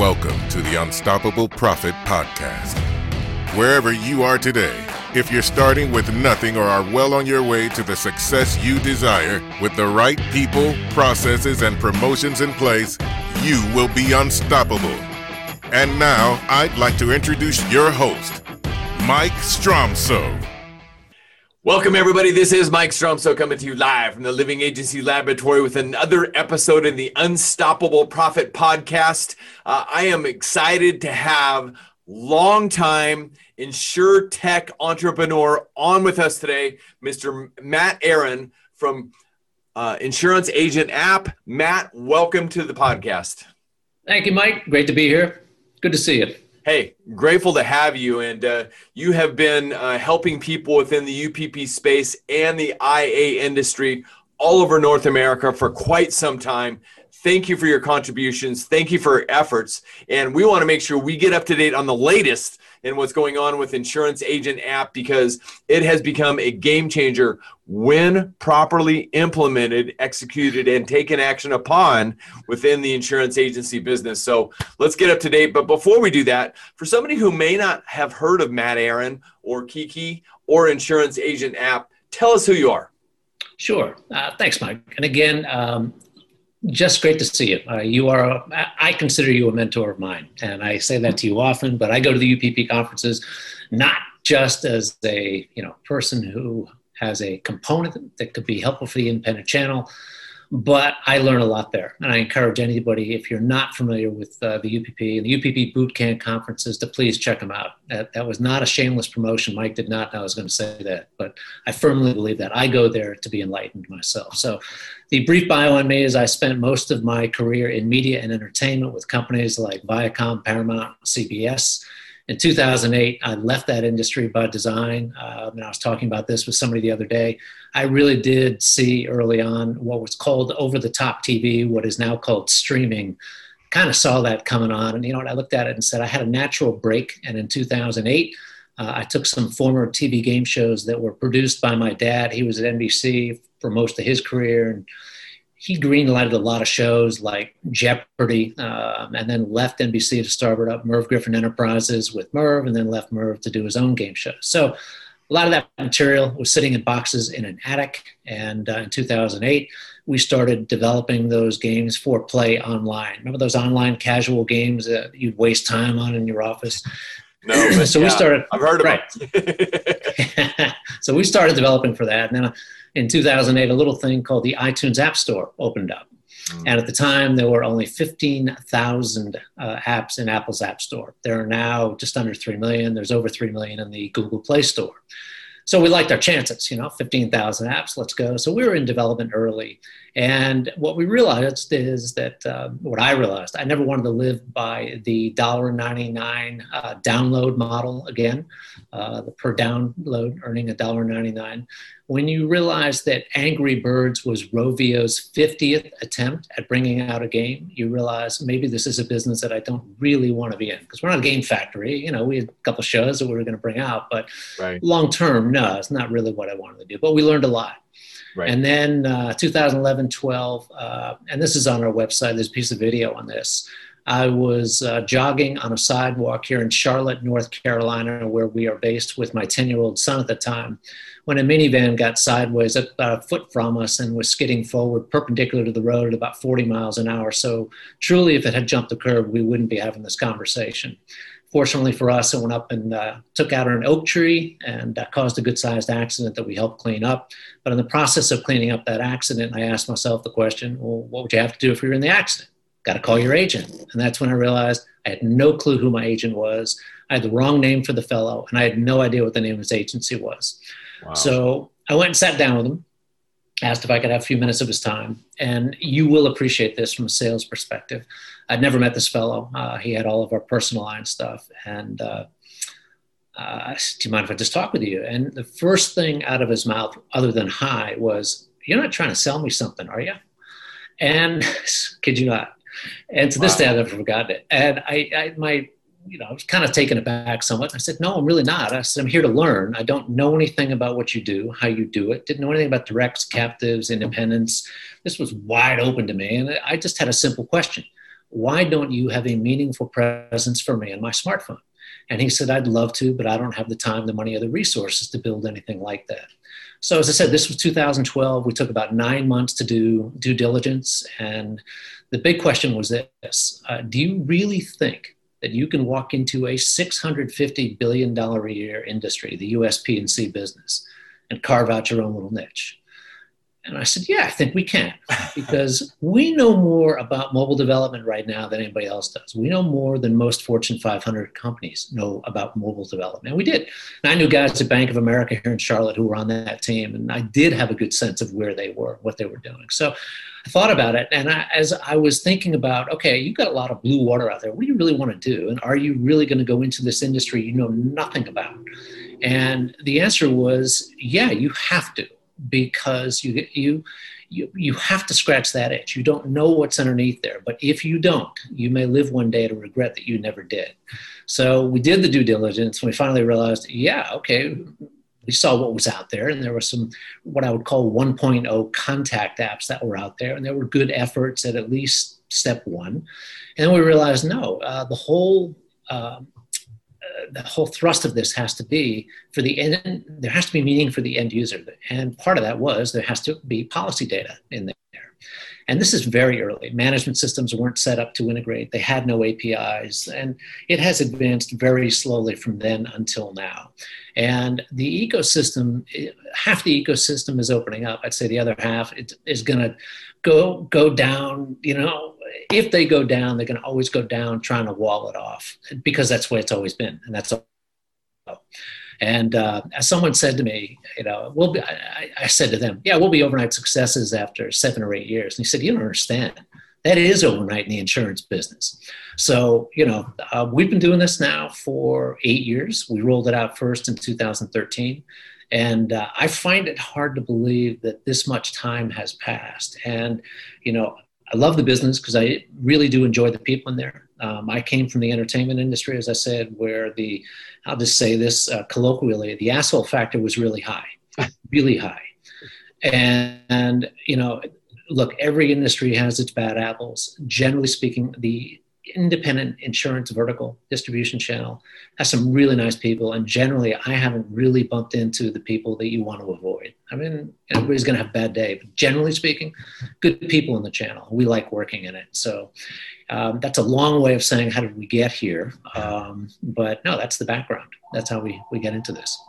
Welcome to the Unstoppable Profit Podcast. Wherever you are today, if you're starting with nothing or are well on your way to the success you desire with the right people, processes, and promotions in place, you will be unstoppable. And now, I'd like to introduce your host, Mike Stromsoe. Welcome, everybody. This is Mike Stromsoe coming to you live from the Living Agency Laboratory with another episode in the Unstoppable Profit Podcast. Uh, I am excited to have longtime insure tech entrepreneur on with us today, Mr. Matt Aaron from uh, Insurance Agent App. Matt, welcome to the podcast. Thank you, Mike. Great to be here. Good to see you. Hey, grateful to have you. And uh, you have been uh, helping people within the UPP space and the IA industry all over North America for quite some time. Thank you for your contributions. Thank you for your efforts. And we want to make sure we get up to date on the latest in what's going on with Insurance Agent app because it has become a game changer when properly implemented, executed, and taken action upon within the insurance agency business. So let's get up to date. But before we do that, for somebody who may not have heard of Matt Aaron or Kiki or Insurance Agent app, tell us who you are. Sure. Uh, thanks, Mike. And again, um, just great to see you. Uh, you are, a, I consider you a mentor of mine, and I say that to you often. But I go to the UPP conferences not just as a you know person who has a component that could be helpful for the independent channel, but I learn a lot there. And I encourage anybody, if you're not familiar with uh, the UPP and the UPP Bootcamp conferences, to please check them out. That, that was not a shameless promotion. Mike did not know I was going to say that, but I firmly believe that. I go there to be enlightened myself. So, the brief bio on me is I spent most of my career in media and entertainment with companies like Viacom, Paramount, CBS in 2008, I left that industry by design. Um, and I was talking about this with somebody the other day. I really did see early on what was called over the top TV, what is now called streaming. Kind of saw that coming on. And, you know, what? I looked at it and said, I had a natural break. And in 2008, uh, I took some former TV game shows that were produced by my dad. He was at NBC for most of his career. And he greenlighted a lot of shows like Jeopardy, um, and then left NBC to start up Merv Griffin Enterprises with Merv, and then left Merv to do his own game show. So a lot of that material was sitting in boxes in an attic. And uh, in 2008, we started developing those games for play online. Remember those online casual games that you'd waste time on in your office? No, so yeah, we started. I've heard of right. so we started developing for that, and then in 2008, a little thing called the iTunes App Store opened up. Mm. And at the time, there were only 15,000 uh, apps in Apple's App Store. There are now just under 3 million. There's over 3 million in the Google Play Store. So we liked our chances, you know, 15,000 apps, let's go. So we were in development early. And what we realized is that uh, what I realized, I never wanted to live by the $1.99 uh, download model again, uh, the per download earning $1.99. When you realize that Angry Birds was Rovio's 50th attempt at bringing out a game, you realize maybe this is a business that I don't really want to be in because we're not a game factory. You know, we had a couple shows that we were going to bring out, but right. long term, no, it's not really what I wanted to do. But we learned a lot. Right. And then uh, 2011, 12, uh, and this is on our website. There's a piece of video on this. I was uh, jogging on a sidewalk here in Charlotte, North Carolina, where we are based with my 10 year old son at the time, when a minivan got sideways about a foot from us and was skidding forward perpendicular to the road at about 40 miles an hour. So, truly, if it had jumped the curb, we wouldn't be having this conversation. Fortunately for us, it went up and uh, took out an oak tree and uh, caused a good sized accident that we helped clean up. But in the process of cleaning up that accident, I asked myself the question well, what would you have to do if you were in the accident? Got to call your agent. And that's when I realized I had no clue who my agent was. I had the wrong name for the fellow, and I had no idea what the name of his agency was. Wow. So I went and sat down with him asked if I could have a few minutes of his time. And you will appreciate this from a sales perspective. I'd never met this fellow. Uh, he had all of our personal line stuff. And uh, uh, do you mind if I just talk with you? And the first thing out of his mouth, other than hi, was, You're not trying to sell me something, are you? And kid you not. And to wow. this day, I've never forgotten it. And I, I my you know, I was kind of taken aback somewhat. I said, no, I'm really not. I said, I'm here to learn. I don't know anything about what you do, how you do it. Didn't know anything about directs, captives, independence. This was wide open to me. And I just had a simple question. why don't you have a meaningful presence for me on my smartphone? And he said, I'd love to, but I don't have the time, the money, or the resources to build anything like that. So as I said, this was 2012. We took about nine months to do due diligence. And the big question was this uh, Do you really think that you can walk into a $650 billion a year industry, the US P&C business, and carve out your own little niche? And I said, Yeah, I think we can, because we know more about mobile development right now than anybody else does. We know more than most Fortune 500 companies know about mobile development. And we did. And I knew guys at Bank of America here in Charlotte who were on that team, and I did have a good sense of where they were, what they were doing. So I thought about it. And I, as I was thinking about, okay, you've got a lot of blue water out there. What do you really want to do? And are you really going to go into this industry you know nothing about? And the answer was, yeah, you have to because you you you you have to scratch that itch. You don't know what's underneath there, but if you don't, you may live one day to regret that you never did. So we did the due diligence, and we finally realized, yeah, okay, we saw what was out there, and there were some what I would call 1.0 contact apps that were out there, and there were good efforts at at least step one. And then we realized, no, uh, the whole uh, the whole thrust of this has to be for the end, there has to be meaning for the end user. And part of that was there has to be policy data in there. And this is very early. Management systems weren't set up to integrate, they had no APIs, and it has advanced very slowly from then until now. And the ecosystem, half the ecosystem is opening up. I'd say the other half is going to go go down. You know, if they go down, they're going to always go down trying to wall it off because that's the way it's always been, and that's. And uh, as someone said to me, you know, we'll be, I, I, said to them, yeah, we'll be overnight successes after seven or eight years. And he said, you don't understand. That is overnight in the insurance business. So, you know, uh, we've been doing this now for eight years. We rolled it out first in 2013. And uh, I find it hard to believe that this much time has passed. And, you know, I love the business because I really do enjoy the people in there. Um, I came from the entertainment industry, as I said, where the, I'll just say this uh, colloquially, the asshole factor was really high, really high. And, and, you know, look, every industry has its bad apples. Generally speaking, the independent insurance vertical distribution channel has some really nice people and generally i haven't really bumped into the people that you want to avoid. I mean everybody's going to have a bad day but generally speaking good people in the channel. We like working in it. So um, that's a long way of saying how did we get here? Um, but no that's the background. That's how we, we get into this.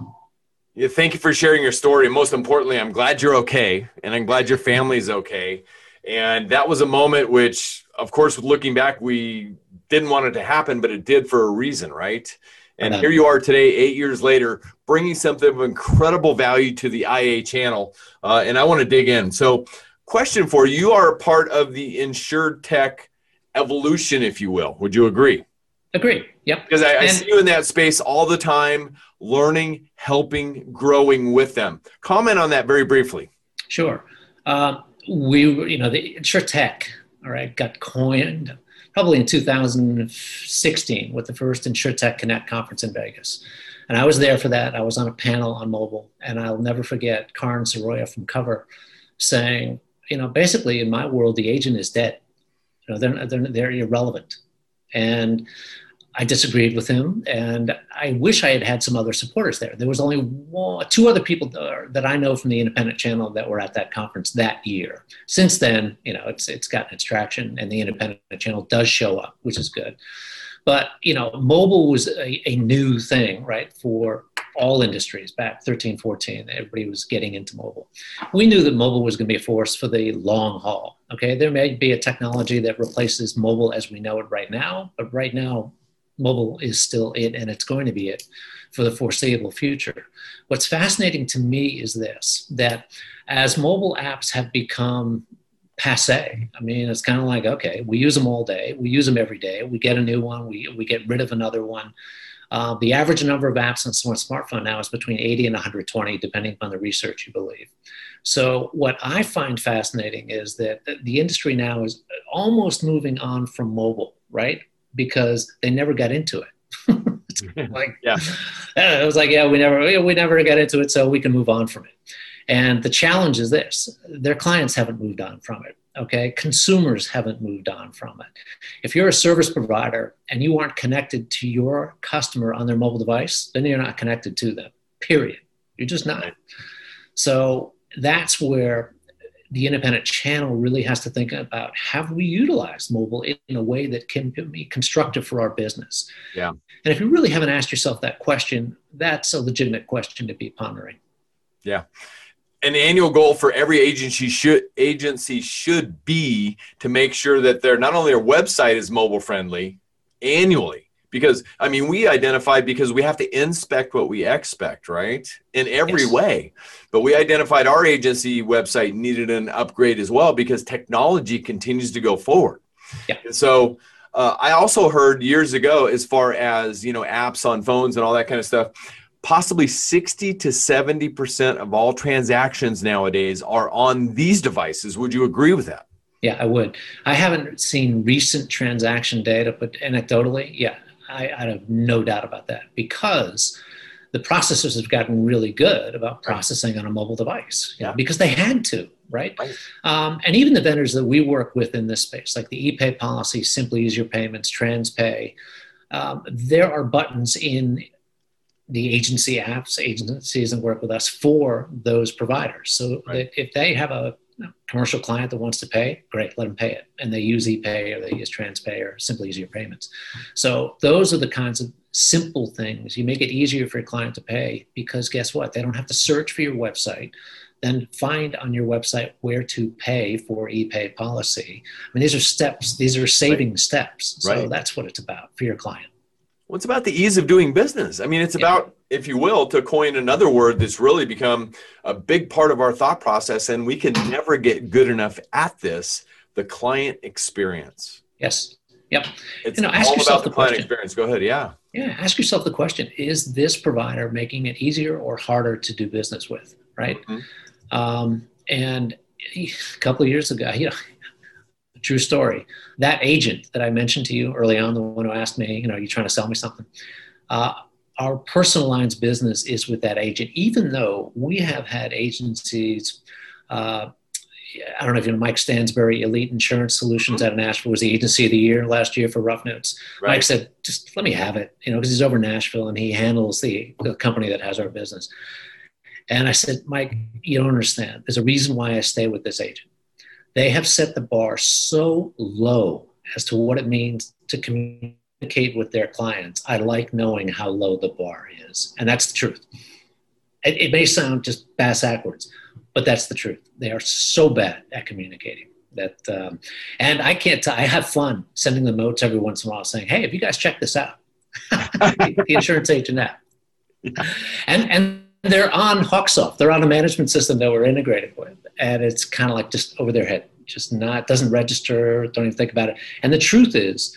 Yeah, thank you for sharing your story. Most importantly i'm glad you're okay and i'm glad your family's okay. And that was a moment which, of course, looking back, we didn't want it to happen, but it did for a reason, right? And here you are today, eight years later, bringing something of incredible value to the IA channel. Uh, and I want to dig in. So, question for you: You are a part of the insured tech evolution, if you will. Would you agree? Agree. Yep. Because I, I see you in that space all the time, learning, helping, growing with them. Comment on that very briefly. Sure. Uh, we, you know, the InsurTech, all right, got coined probably in 2016 with the first InsurTech Connect conference in Vegas. And I was there for that. I was on a panel on mobile, and I'll never forget Karan Soroya from Cover saying, you know, basically in my world, the agent is dead. You know, they're, they're, they're irrelevant. And I disagreed with him, and I wish I had had some other supporters there. There was only one, two other people that I know from the independent channel that were at that conference that year. Since then, you know, it's it's gotten its traction, and the independent channel does show up, which is good. But you know, mobile was a, a new thing, right, for all industries back 13, 14. Everybody was getting into mobile. We knew that mobile was going to be a force for the long haul. Okay, there may be a technology that replaces mobile as we know it right now, but right now mobile is still it and it's going to be it for the foreseeable future. What's fascinating to me is this that as mobile apps have become passe, I mean, it's kind of like, okay, we use them all day, we use them every day, we get a new one, we, we get rid of another one. Uh, the average number of apps on a smartphone now is between 80 and 120, depending upon the research you believe. So, what I find fascinating is that the industry now is almost moving on from mobile, right? Because they never got into it. like, yeah, it was like, yeah, we never, we never got into it, so we can move on from it. And the challenge is this: their clients haven't moved on from it. Okay, consumers haven't moved on from it. If you're a service provider and you aren't connected to your customer on their mobile device, then you're not connected to them, period. You're just not. So that's where the independent channel really has to think about have we utilized mobile in a way that can be constructive for our business? Yeah. And if you really haven't asked yourself that question, that's a legitimate question to be pondering. Yeah an annual goal for every agency should agency should be to make sure that their not only their website is mobile friendly annually because i mean we identified because we have to inspect what we expect right in every yes. way but we identified our agency website needed an upgrade as well because technology continues to go forward yeah. and so uh, i also heard years ago as far as you know apps on phones and all that kind of stuff possibly 60 to 70% of all transactions nowadays are on these devices. Would you agree with that? Yeah, I would. I haven't seen recent transaction data, but anecdotally, yeah, I, I have no doubt about that because the processors have gotten really good about processing on a mobile device yeah. because they had to, right? right. Um, and even the vendors that we work with in this space, like the ePayPolicy, Simply Easier Payments, TransPay, um, there are buttons in the agency apps, agencies that work with us for those providers. So right. if they have a commercial client that wants to pay, great, let them pay it. And they use ePay or they use TransPay or Simply Easier Payments. So those are the kinds of simple things. You make it easier for your client to pay because guess what? They don't have to search for your website. Then find on your website where to pay for ePayPolicy. I mean, these are steps, these are saving right. steps. So right. that's what it's about for your client. Well, it's about the ease of doing business. I mean, it's yeah. about, if you will, to coin another word that's really become a big part of our thought process, and we can never get good enough at this the client experience. Yes. Yep. It's you know, ask all yourself about the, the client question. experience. Go ahead. Yeah. Yeah. Ask yourself the question Is this provider making it easier or harder to do business with? Right. Mm-hmm. Um, and a couple of years ago, you know, true story. That agent that I mentioned to you early on, the one who asked me, you know, are you trying to sell me something? Uh, our personal lines business is with that agent, even though we have had agencies. Uh, I don't know if you know Mike Stansberry, Elite Insurance Solutions mm-hmm. out of Nashville, was the agency of the year last year for Rough Notes. Right. Mike said, "Just let me have it," you know, because he's over Nashville and he handles the, the company that has our business. And I said, Mike, you don't understand. There's a reason why I stay with this agent they have set the bar so low as to what it means to communicate with their clients. I like knowing how low the bar is. And that's the truth. It, it may sound just bass backwards, but that's the truth. They are so bad at communicating that, um, and I can't, t- I have fun sending them notes every once in a while saying, Hey, have you guys checked this out? the insurance agent app. And, and they're on Hawksoft. They're on a management system that we're integrated with, and it's kind of like just over their head, just not doesn't register. Don't even think about it. And the truth is,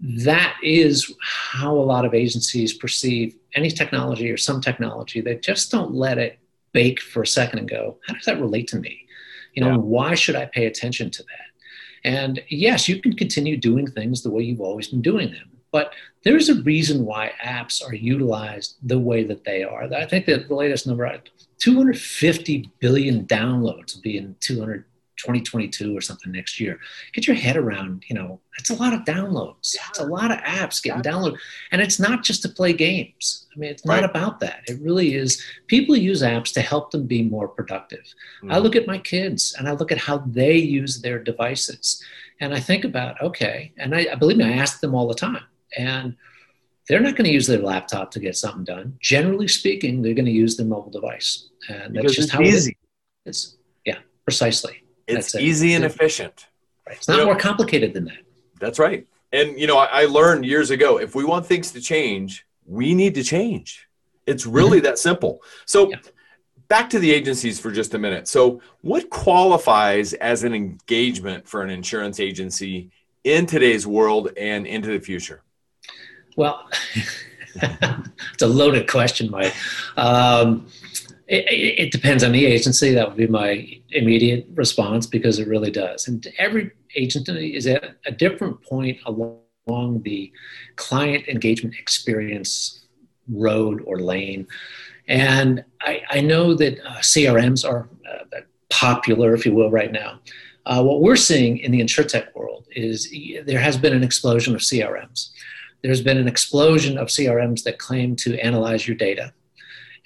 that is how a lot of agencies perceive any technology or some technology. They just don't let it bake for a second and go, how does that relate to me? You know, yeah. why should I pay attention to that? And yes, you can continue doing things the way you've always been doing them. But there's a reason why apps are utilized the way that they are. I think that the latest number, uh, 250 billion downloads will be in 200, 2022 or something next year. Get your head around, you know, it's a lot of downloads. Yeah. It's a lot of apps getting yeah. downloaded. And it's not just to play games. I mean, it's right. not about that. It really is. People use apps to help them be more productive. Mm-hmm. I look at my kids and I look at how they use their devices. And I think about, okay, and I, believe me, I ask them all the time and they're not going to use their laptop to get something done. Generally speaking, they're going to use their mobile device, and because that's just how easy. it is. Yeah, precisely. It's that's easy it. and efficient. Right. It's not you more complicated than that. That's right. And you know, I, I, learned years ago if we want things to change, we need to change. It's really mm-hmm. that simple. So. Yeah. Back to the agencies for just a minute. So, what qualifies as an engagement for an insurance agency in today's world and into the future? Well, it's a loaded question, Mike. Um, it, it, depends on the agency. That would be my immediate response because it really does. And every agency is at a different point along the client engagement experience road or lane. And I, I know that uh, CRMs are uh, popular, if you will, right now. Uh, what we're seeing in the insurtech world is there has been an explosion of CRMs. There's been an explosion of CRMs that claim to analyze your data.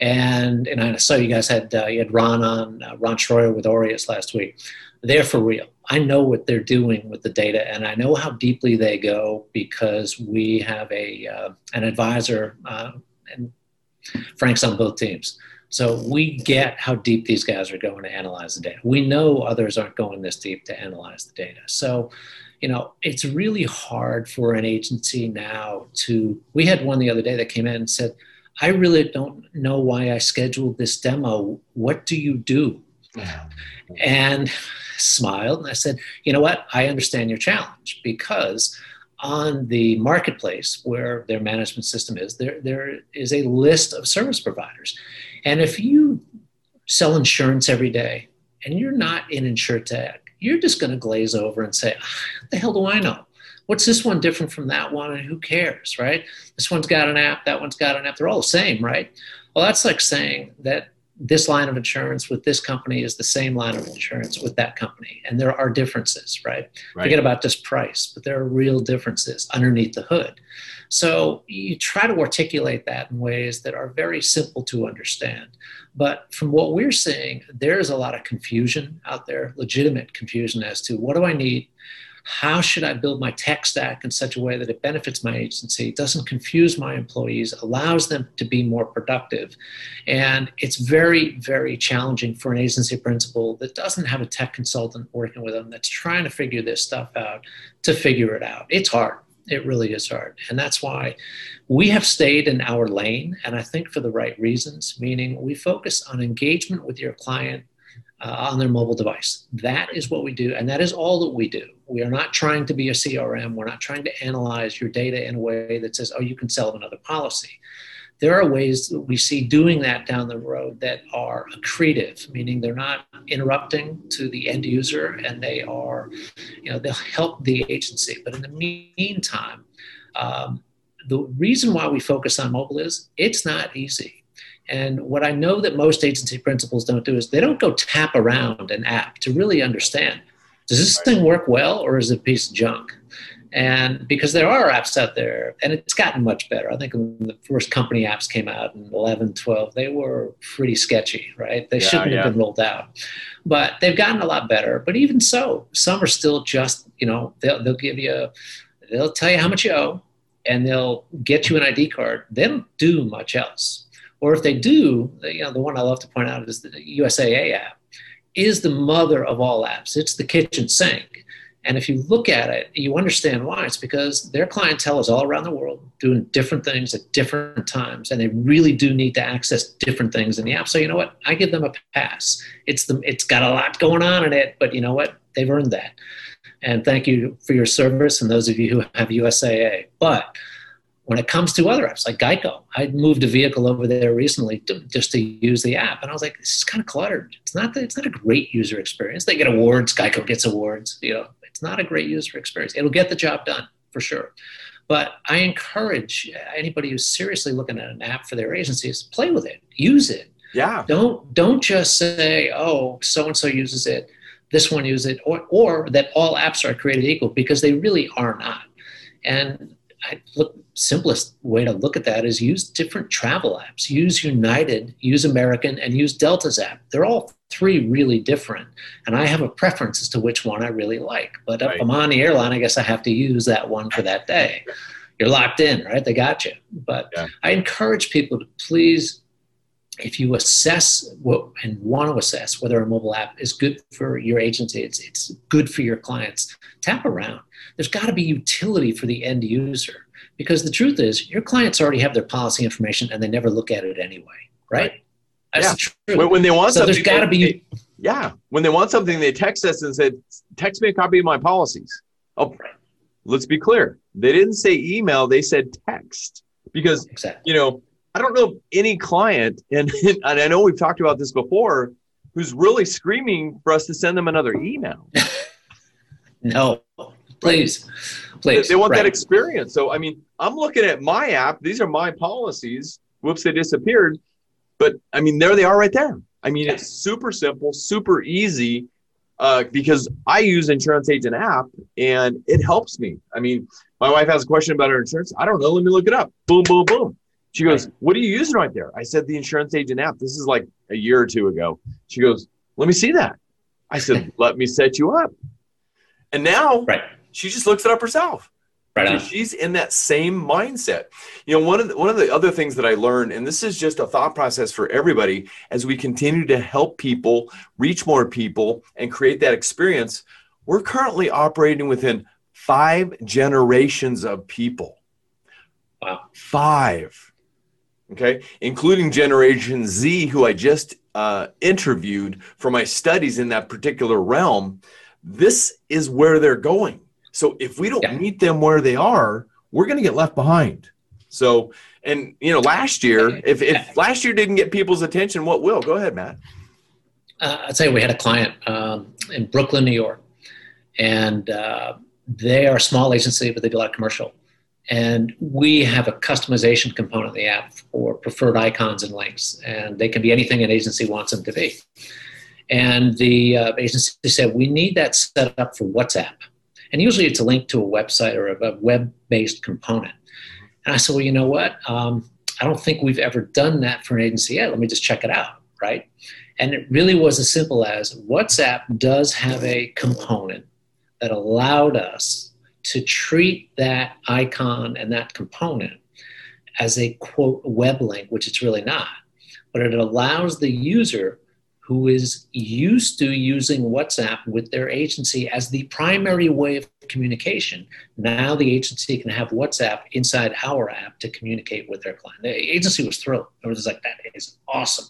And, and I saw you guys had, uh, you had Ron on, uh, Ron Schroyer with Aureus last week. They're for real. I know what they're doing with the data, and I know how deeply they go because we have a uh, an advisor, uh, and Frank's on both teams. So we get how deep these guys are going to analyze the data. We know others aren't going this deep to analyze the data. So, you know, it's really hard for an agency now to. We had one the other day that came in and said, I really don't know why I scheduled this demo. What do you do? And smiled and I said, you know what? I understand your challenge because on the marketplace where their management system is, there, there is a list of service providers. And if you sell insurance every day and you're not in InsurTech, you're just going to glaze over and say, ah, what the hell do I know? What's this one different from that one? And who cares, right? This one's got an app, that one's got an app. They're all the same, right? Well, that's like saying that this line of insurance with this company is the same line of insurance with that company. And there are differences, right? right? Forget about just price, but there are real differences underneath the hood. So you try to articulate that in ways that are very simple to understand. But from what we're seeing, there's a lot of confusion out there, legitimate confusion as to what do I need? How should I build my tech stack in such a way that it benefits my agency, doesn't confuse my employees, allows them to be more productive. And it's very, very challenging for an agency principal that doesn't have a tech consultant working with them that's trying to figure this stuff out to figure it out. It's hard. It really is hard. And that's why we have stayed in our lane, and I think for the right reasons, meaning we focus on engagement with your client uh, on their mobile device. That is what we do, and that is all that we do. We are not trying to be a CRM. We're not trying to analyze your data in a way that says, oh, you can sell another policy. There are ways that we see doing that down the road that are accretive, meaning they're not interrupting to the end user and they are, you know, they'll help the agency. But in the meantime, um, the reason why we focus on mobile is it's not easy and what I know that most agency principals don't do is they don't go tap around an app to really understand does this thing work well or is it a piece of junk? And because there are apps out there, and it's gotten much better. I think when the first company apps came out in 11, 12, they were pretty sketchy, right? They yeah, shouldn't yeah. have been rolled out. But they've gotten a lot better. But even so, some are still just, you know, they'll, they'll give you, a, they'll tell you how much you owe, and they'll get you an ID card. They don't do much else. Or if they do, you know, the one I love to point out is the USAA app is the mother of all apps. It's the kitchen sink. And if you look at it, you understand why. It's because their clientele is all around the world doing different things at different times, and they really do need to access different things in the app. So you know what? I give them a pass. It's the it's got a lot going on in it, but you know what? They've earned that. And thank you for your service and those of you who have USAA. But when it comes to other apps like Geico, I moved a vehicle over there recently to, just to use the app, and I was like, "This is kind of cluttered. It's not. It's not a great user experience. They get awards. Geico gets awards. You know, it's not a great user experience. It'll get the job done for sure." But I encourage anybody who's seriously looking at an app for their agencies, play with it, use it. Yeah. Don't don't just say, "Oh, so and so uses it." This one uses it, or, or that all apps are created equal because they really are not. And I look simplest way to look at that is use different travel apps. Use United, use American, and use Delta's app. They're all three really different, and I have a preference as to which one I really like. But right. if I'm on the airline, I guess I have to use that one for that day. You're locked in, right? They got you. But yeah. I encourage people to please if you assess what, and want to assess whether a mobile app is good for your agency, it's, it's good for your clients, tap around. There's got to be utility for the end user because the truth is your clients already have their policy information and they never look at it anyway, right? right. That's yeah. When, when, they want so something, there's got to be. They, yeah, when they want something, they text us and said, "Text me a copy of my policies." Oh, right. let's be clear. They didn't say email; they said text because exactly. you know I don't know any client, and, and I know we've talked about this before, who's really screaming for us to send them another email. no, please, please. They, they want right. that experience. So, I mean, I'm looking at my app. These are my policies. Whoops, they disappeared. But I mean, there they are right there. I mean, it's super simple, super easy. uh, because I use Insurance Agent app and it helps me. I mean, my wife has a question about her insurance. I don't know. Let me look it up. Boom, boom, boom. She goes, What are you using right there? I said, The Insurance Agent app. This is like a year or two ago. She goes, Let me see that. I said, Let me set you up. And now right. she just looks it up herself. Right she's in that same mindset. You know, one of the, one of the other things that I learned, and this is just a thought process for everybody, as we continue to help people reach more people and create that experience, we're currently operating within five generations of people. Wow. Five. Okay, including Generation Z, who I just uh, interviewed for my studies in that particular realm. This is where they're going. So if we don't Yeah. meet them where they are, we're going to get left behind. So, and you know, last year, if, if last year didn't get people's attention, what will? Go ahead, Matt. uh, I'd say we had a client um, in Brooklyn, New York, and uh, they are a small agency, but they do a lot of commercial. And we have a customization component of the app for preferred icons and links, and they can be anything an agency wants them to be. And the uh, agency said, We need that set up for WhatsApp. And usually it's a link to a website or a, web based component. And I said, Well, you know what? Um, I don't think we've ever done that for an agency yet. Let me just check it out, right? And it really was as simple as WhatsApp does have a component that allowed us to treat that icon and that component as a quote web link, which it's really not. But it allows the user who is used to using WhatsApp with their agency as the primary way of communication. Now the agency can have WhatsApp inside our app to communicate with their client. The agency was thrilled. It was like, that is awesome.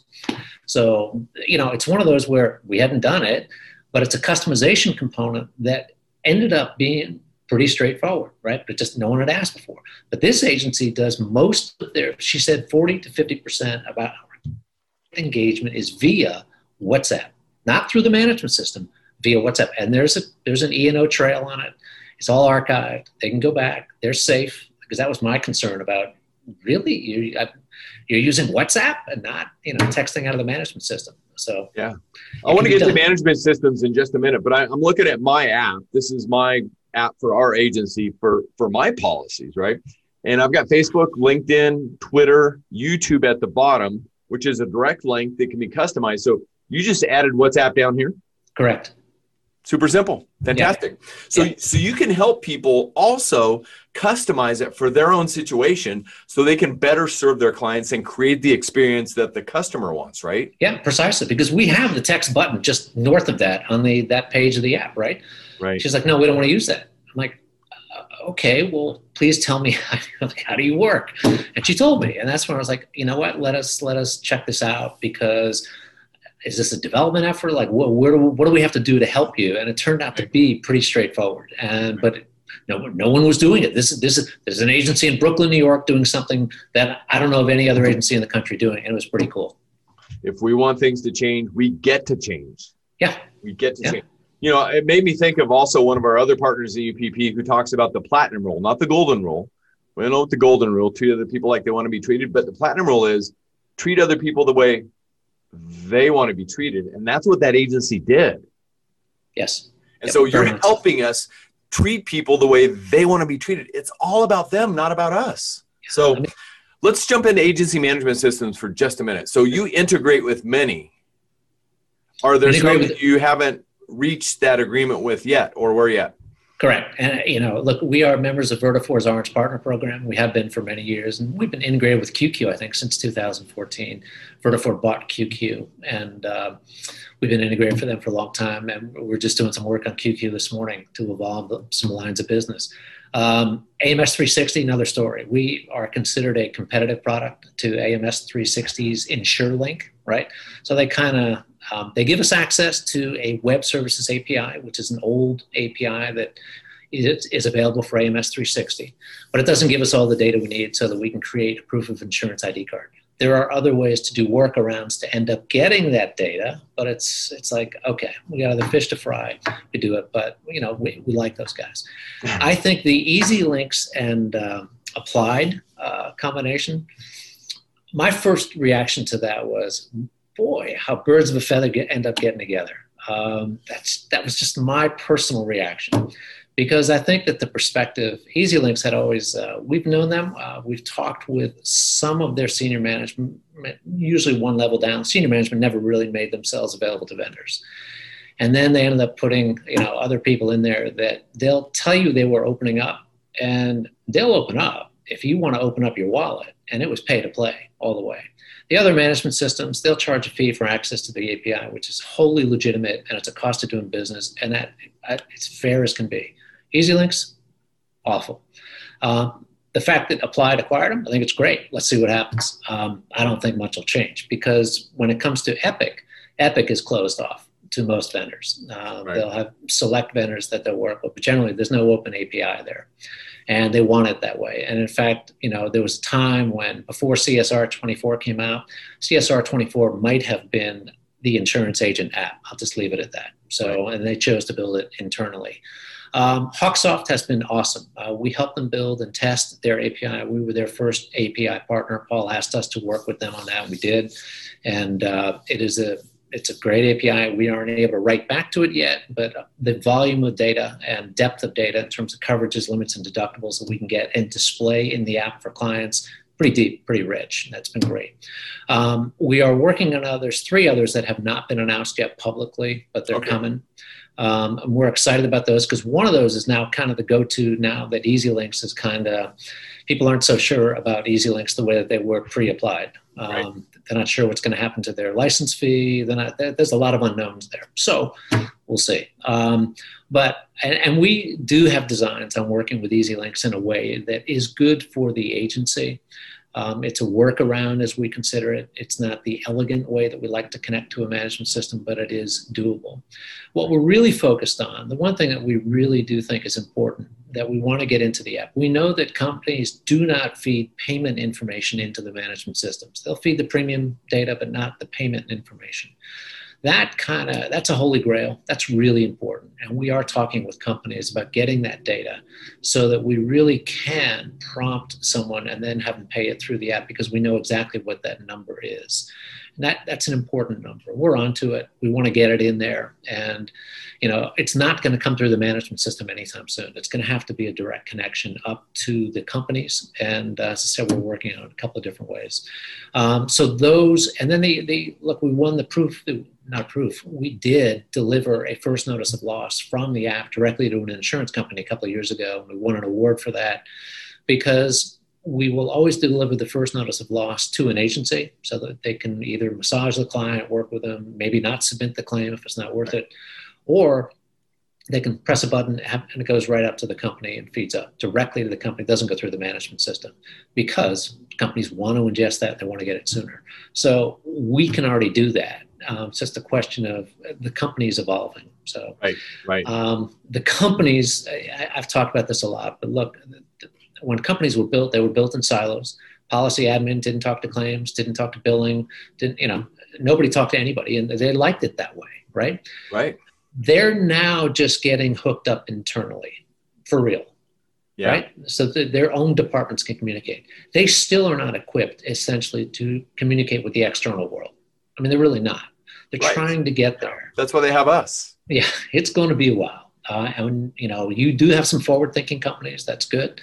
So, you know, it's one of those where we hadn't done it, but it's a customization component that ended up being pretty straightforward, right? But just no one had asked before. But this agency does most of their, she said 40 to 50% of our engagement is via WhatsApp, not through the management system, via WhatsApp. And there's a there's an E&O trail on it. It's all archived. They can go back. They're safe because that was my concern about really you uh, you're using WhatsApp and not you know texting out of the management system. So yeah, I want to get to management systems in just a minute, but I, I'm looking at my app. This is my app for our agency for for my policies, right? And I've got Facebook, LinkedIn, Twitter, YouTube at the bottom, which is a direct link that can be customized. So you just added WhatsApp down here. correct. Super simple. Fantastic. So, Yeah. so you can help people also customize it for their own situation so they can better serve their clients and create the experience that the customer wants, right? Yeah, precisely. Because we have the text button just north of that on the that page of the app, right? Right. She's like, no, we don't want to use that. I'm like, uh, okay, well, please tell me how, do you work? And she told me, and that's when I was like, you know what? Let us let us check this out because is this a development effort? Like, what where do, what do we have to do to help you? And it turned out to be pretty straightforward. And but no no one was doing it. This is this is there's an agency in Brooklyn, New York, doing something that I don't know of any other agency in the country doing, and it was pretty cool. If we want things to change, we get to change. Yeah. We get to Yeah. change. You know, it made me think of also one of our other partners at UPP who talks about the platinum rule, not the golden rule. We don't know what the golden rule, treat other people like they want to be treated, but the platinum rule is treat other people the way they want to be treated. And that's what that agency did. Yes. And Yep, so you're helping us treat people the way they want to be treated. It's all about them, not about us. So I mean- let's jump into agency management systems for just a minute. So you integrate with many. Are there some that you haven't reached that agreement with yet, or where yet? Correct. And, you know, look, we are members of Vertafore's Orange Partner Program. We have been for many years, and we've been integrated with QQ, I think, since 2014. Vertifor bought QQ, and uh, we've been integrated for them for a long time. And we're just doing some work on QQ this morning to evolve some lines of business. Um, AMS 360, another story. We are considered a competitive product to AMS 360's InsurLink, right? So they kind of um, they give us access to a web services API, which is an old API that is, is available for AMS 360, but it doesn't give us all the data we need so that we can create a proof of insurance ID card. There are other ways to do workarounds to end up getting that data, but it's it's like okay, we got other fish to fry to do it, but you know we, we like those guys. I think the EZLynx and uh, applied uh, combination. My first reaction to that was boy, how birds of a feather get, end up getting together. Um, that's that was just my personal reaction because I think that the perspective, EZLynx had always, uh, we've known them. Uh, we've talked with some of their senior management, usually one level down. Senior management never really made themselves available to vendors. And then they ended up putting, you know, other people in there that they'll tell you they were opening up and they'll open up if you want to open up your wallet and it was pay to play all the way. The other management systems, they'll charge a fee for access to the API, which is wholly legitimate and it's a cost of doing business, and that it's fair as can be. EZLynx, awful. Uh, the fact that Applied acquired them, I think it's great. Let's see what happens. Um, I don't think much will change because when it comes to Epic, Epic is closed off to most vendors. Uh, right. They'll have select vendors that they'll work with, but generally there's no open API there. And they want it that way. And in fact, you know, there was a time when before CSR 24 came out, CSR 24 might have been the insurance agent app. I'll just leave it at that. So, and they chose to build it internally. Um, Hawksoft has been awesome. Uh, we helped them build and test their API. We were their first API partner. Paul asked us to work with them on that. We did, and uh, it is a it's a great API. We aren't able to write back to it yet, but the volume of data and depth of data in terms of coverages, limits, and deductibles that we can get and display in the app for clients pretty deep, pretty rich. That's been great. Um, we are working on others, three others that have not been announced yet publicly, but they're okay. coming. Um, and we're excited about those because one of those is now kind of the go-to now that EZLynx is kind of people aren't so sure about EZLynx the way that they were pre-applied. Um, right. They're not sure what's going to happen to their license fee. Not, there's a lot of unknowns there. So we'll see. Um, but and, and, we do have designs on working with EZLynx in a way that is good for the agency. Um, it's a workaround as we consider it. It's not the elegant way that we like to connect to a management system, but it is doable. What we're really focused on, the one thing that we really do think is important that we want to get into the app, we know that companies do not feed payment information into the management systems. They'll feed the premium data, but not the payment information that kind of that's a holy grail. That's really important. And we are talking with companies about getting that data so that we really can prompt someone and then have them pay it through the app because we know exactly what that number is. And that that's an important number. We're onto it. We want to get it in there. And you know it's not going to come through the management system anytime soon. It's going to have to be a direct connection up to the companies. And uh, as i said we're working on a couple of different ways. Um, so those and then the, the look we won the proof not proof, we did deliver a first notice of loss from the app directly to an insurance company a couple of years ago. We won an award for that because we will always deliver the first notice of loss to an agency so that they can either massage the client, work with them, maybe not submit the claim if it's not worth it, or they can press a button and it goes right up to the company and feeds up directly to the company. It doesn't go through the management system because companies want to ingest that. They want to get it sooner. So we can already do that. Um, it's just a question of the companies evolving. So, right, right. Um, the companies, I, have talked about this a lot, but look, when companies were built, they were built in silos. Policy admin didn't talk to claims, didn't talk to billing, didn't, you know, nobody talked to anybody, and they liked it that way, right? Right. They're now just getting hooked up internally for real. Yeah. Right? So their own departments can communicate. They still are not equipped, essentially, to communicate with the external world. I mean, they're really not. They're right. trying to get there. That's why they have us. Yeah, it's going to be a while. Uh, and you know, you do have some forward-thinking companies. That's good.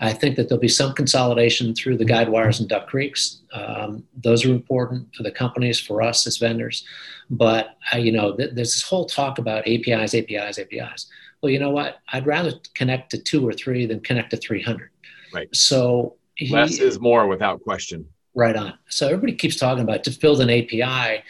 I think that there'll be some consolidation through the Guidewires and Duck Creeks. Um, those are important for the companies, for us as vendors. But uh, you know, th- there's this whole talk about APIs, APIs, APIs. Well, you know what? I'd rather connect to two or three than connect to 300. Right. So he, less is more, without question. Right on. So everybody keeps talking about to build an API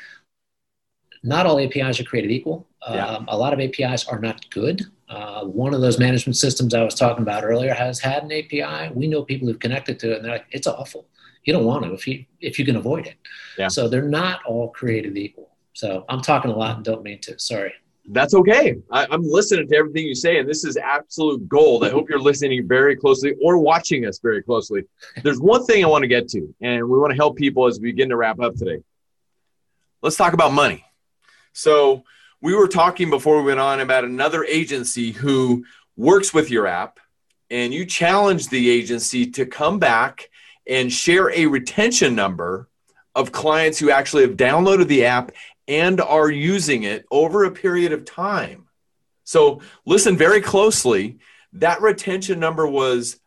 not all APIs are created equal. Yeah. Um, a lot of APIs are not good. Uh, one of those management systems I was talking about earlier has had an API. We know people who've connected to it, and they're like, "It's awful. You don't want to if you if you can avoid it." Yeah. So they're not all created equal. So I'm talking a lot and don't mean to. Sorry. That's okay. I, am listening to everything you say, and this is absolute gold. I hope you're listening very closely or watching us very closely. There's one thing I want to get to, and we want to help people as we begin to wrap up today. Let's talk about money so we were talking before we went on about another agency who works with your app, and you challenged the agency to come back and share a retention number of clients who actually have downloaded the app and are using it over a period of time. So listen very closely. That retention number was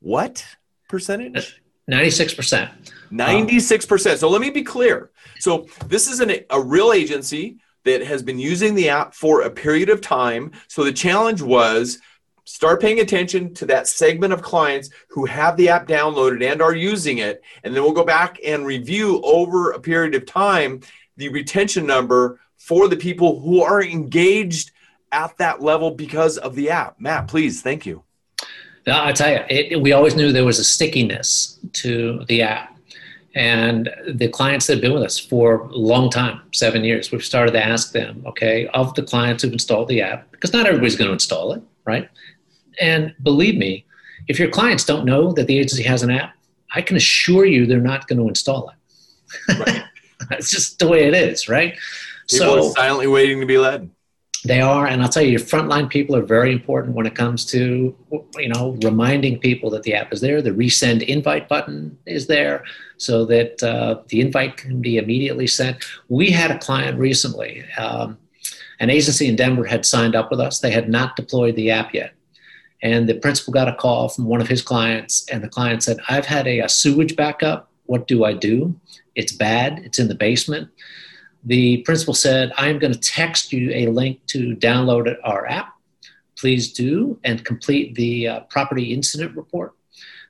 what percentage? 96%. 96%. Uh, so let me be clear. So this is an, a real agency that has been using the app for a period of time. So the challenge was start paying attention to that segment of clients who have the app downloaded and are using it. And then we'll go back and review over a period of time the retention number for the people who are engaged at that level because of the app. Matt, please, thank you. I tell you, it, we always knew there was a stickiness to the app. And the clients that have been with us for a long time, seven years, we've started to ask them, okay, of the clients who've installed the app, because not everybody's going to install it, right? And believe me, if your clients don't know that the agency has an app, I can assure you they're not going to install it. Right. it's just the way it is, right? People so, are silently waiting to be led. They are, and I'll tell you, your frontline people are very important when it comes to, you know, reminding people that the app is there. The resend invite button is there, so that uh, the invite can be immediately sent. We had a client recently. Um, an agency in Denver had signed up with us. They had not deployed the app yet. And the principal got a call from one of his clients, and the client said, I've had a, a sewage backup. What do I do? It's bad, it's in the basement. The principal said, I'm going to text you a link to download our app. Please do and complete the uh, property incident report.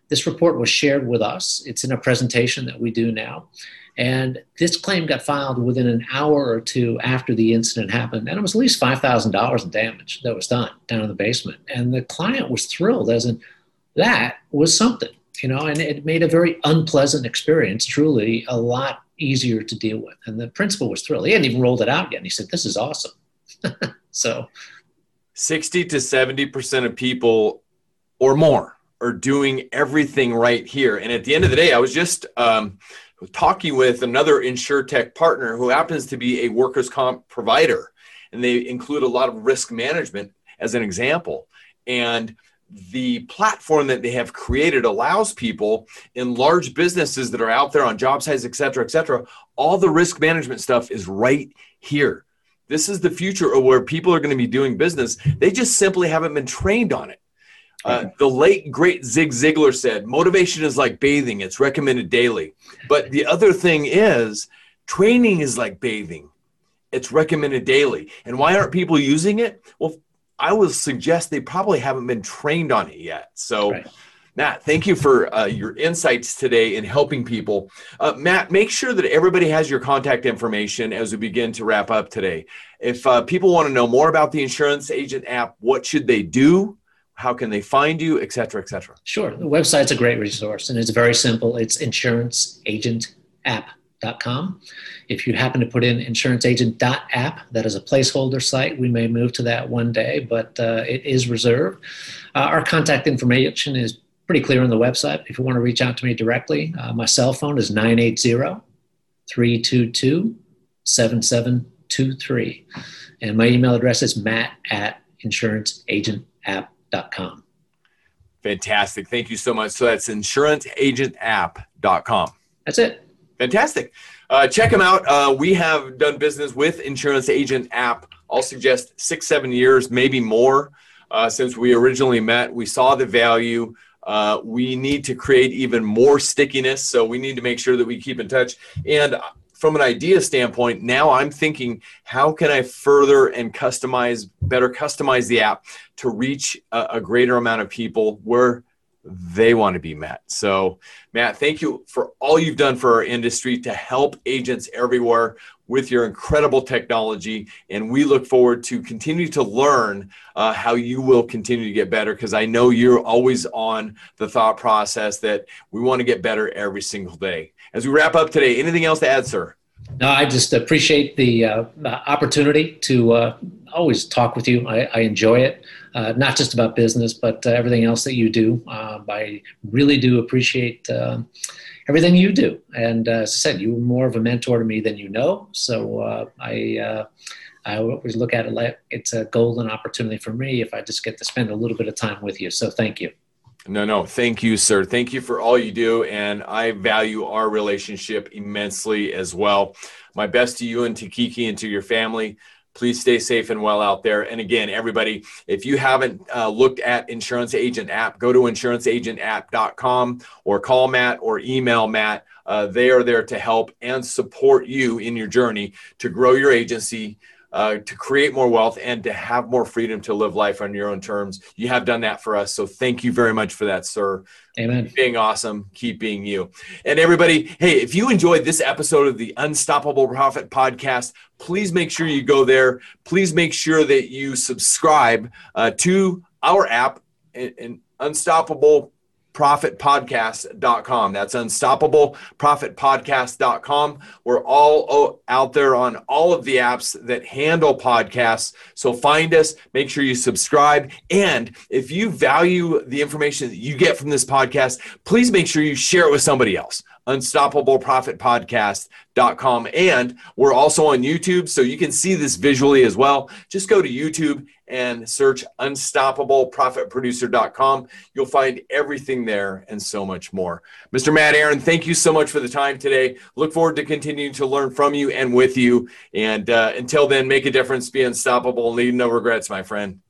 This report was shared with us. It's in a presentation that we do now. And this claim got filed within an hour or two after the incident happened. And it was at least $5,000 in damage that was done down in the basement. And the client was thrilled, as in, that was something, you know, and it made a very unpleasant experience truly a lot easier to deal with. And the principal was thrilled. He hadn't even rolled it out yet. And he said, This is awesome. so 60 to 70% of people or more are doing everything right here. And at the end of the day, I was just um, talking with another InsurTech partner who happens to be a workers' comp provider, and they include a lot of risk management as an example. And the platform that they have created allows people in large businesses that are out there on job sites, et cetera, et cetera. All the risk management stuff is right here. This is the future of where people are going to be doing business. They just simply haven't been trained on it. Uh, the late great Zig Ziglar said, "Motivation is like bathing; it's recommended daily." But the other thing is, training is like bathing; it's recommended daily. And why aren't people using it? Well, I would suggest they probably haven't been trained on it yet. So. Right. Matt, thank you for uh, your insights today in helping people. Uh, Matt, make sure that everybody has your contact information as we begin to wrap up today. If uh, people want to know more about the Insurance Agent app, what should they do? How can they find you, et cetera, et cetera? Sure. The website's a great resource and it's very simple. It's insuranceagentapp.com. If you happen to put in insuranceagent.app, that is a placeholder site. We may move to that one day, but uh, it is reserved. Uh, our contact information is pretty clear on the website. If you want to reach out to me directly, uh, my cell phone is 980 322 7723. And my email address is matt at insuranceagentapp.com. Fantastic. Thank you so much. So that's insuranceagentapp.com. That's it. Fantastic. Uh, check them out. Uh, we have done business with Insurance Agent App. I'll suggest six, seven years, maybe more, uh, since we originally met. We saw the value. Uh, we need to create even more stickiness, so we need to make sure that we keep in touch. And from an idea standpoint, now I'm thinking, how can I further and customize, better customize the app to reach a, a greater amount of people where they want to be met. So, Matt, thank you for all you've done for our industry to help agents everywhere with your incredible technology. And we look forward to continue to learn uh, how you will continue to get better because I know you're always on the thought process that we want to get better every single day. As we wrap up today, anything else to add, sir? No, I just appreciate the uh, opportunity to uh, always talk with you. I, I enjoy it, uh, not just about business, but uh, everything else that you do. Um, I really do appreciate um, everything you do. And uh, as I said, you're more of a mentor to me than you know. So uh, I. I always look at it like it's a golden opportunity for me if I just get to spend a little bit of time with you. So thank you. No, no. Thank you, sir. Thank you for all you do. And I value our relationship immensely as well. My best to you and to Kiki and to your family. Please stay safe and well out there. And again, everybody, if you haven't uh, looked at Insurance Agent app, go to insuranceagentapp.com or call Matt or email Matt. Uh, they are there to help and support you in your journey to grow your agency, uh, to create more wealth and to have more freedom to live life on your own terms. You have done that for us. So thank you very much for that, sir. Amen. Keep being awesome. Keep being you. And everybody, hey, if you enjoyed this episode of the Unstoppable Profit podcast, please make sure you go there. Please make sure that you subscribe uh, to our app and Unstoppable profitpodcast.com. That's unstoppableprofitpodcast.com. We're all out there on all of the apps that handle podcasts. So find us, make sure you subscribe. And if you value the information that you get from this podcast, please make sure you share it with somebody else unstoppableprofitpodcast.com. And we're also on YouTube, so you can see this visually as well. Just go to YouTube and search unstoppableprofitproducer.com. You'll find everything there and so much more. Mr. Matt Aaron, thank you so much for the time today. Look forward to continuing to learn from you and with you. And uh, until then, make a difference, be unstoppable, and leave no regrets, my friend.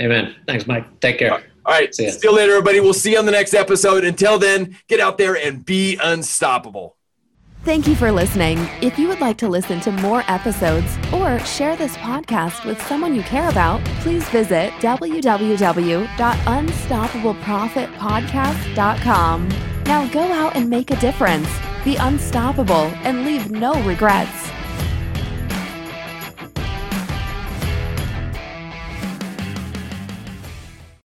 Amen. Thanks, Mike. Take care. All right. See, see you later, everybody. We'll see you on the next episode. Until then, get out there and be unstoppable. Thank you for listening. If you would like to listen to more episodes or share this podcast with someone you care about, please visit www.unstoppableprofitpodcast.com. Now go out and make a difference. Be unstoppable and leave no regrets.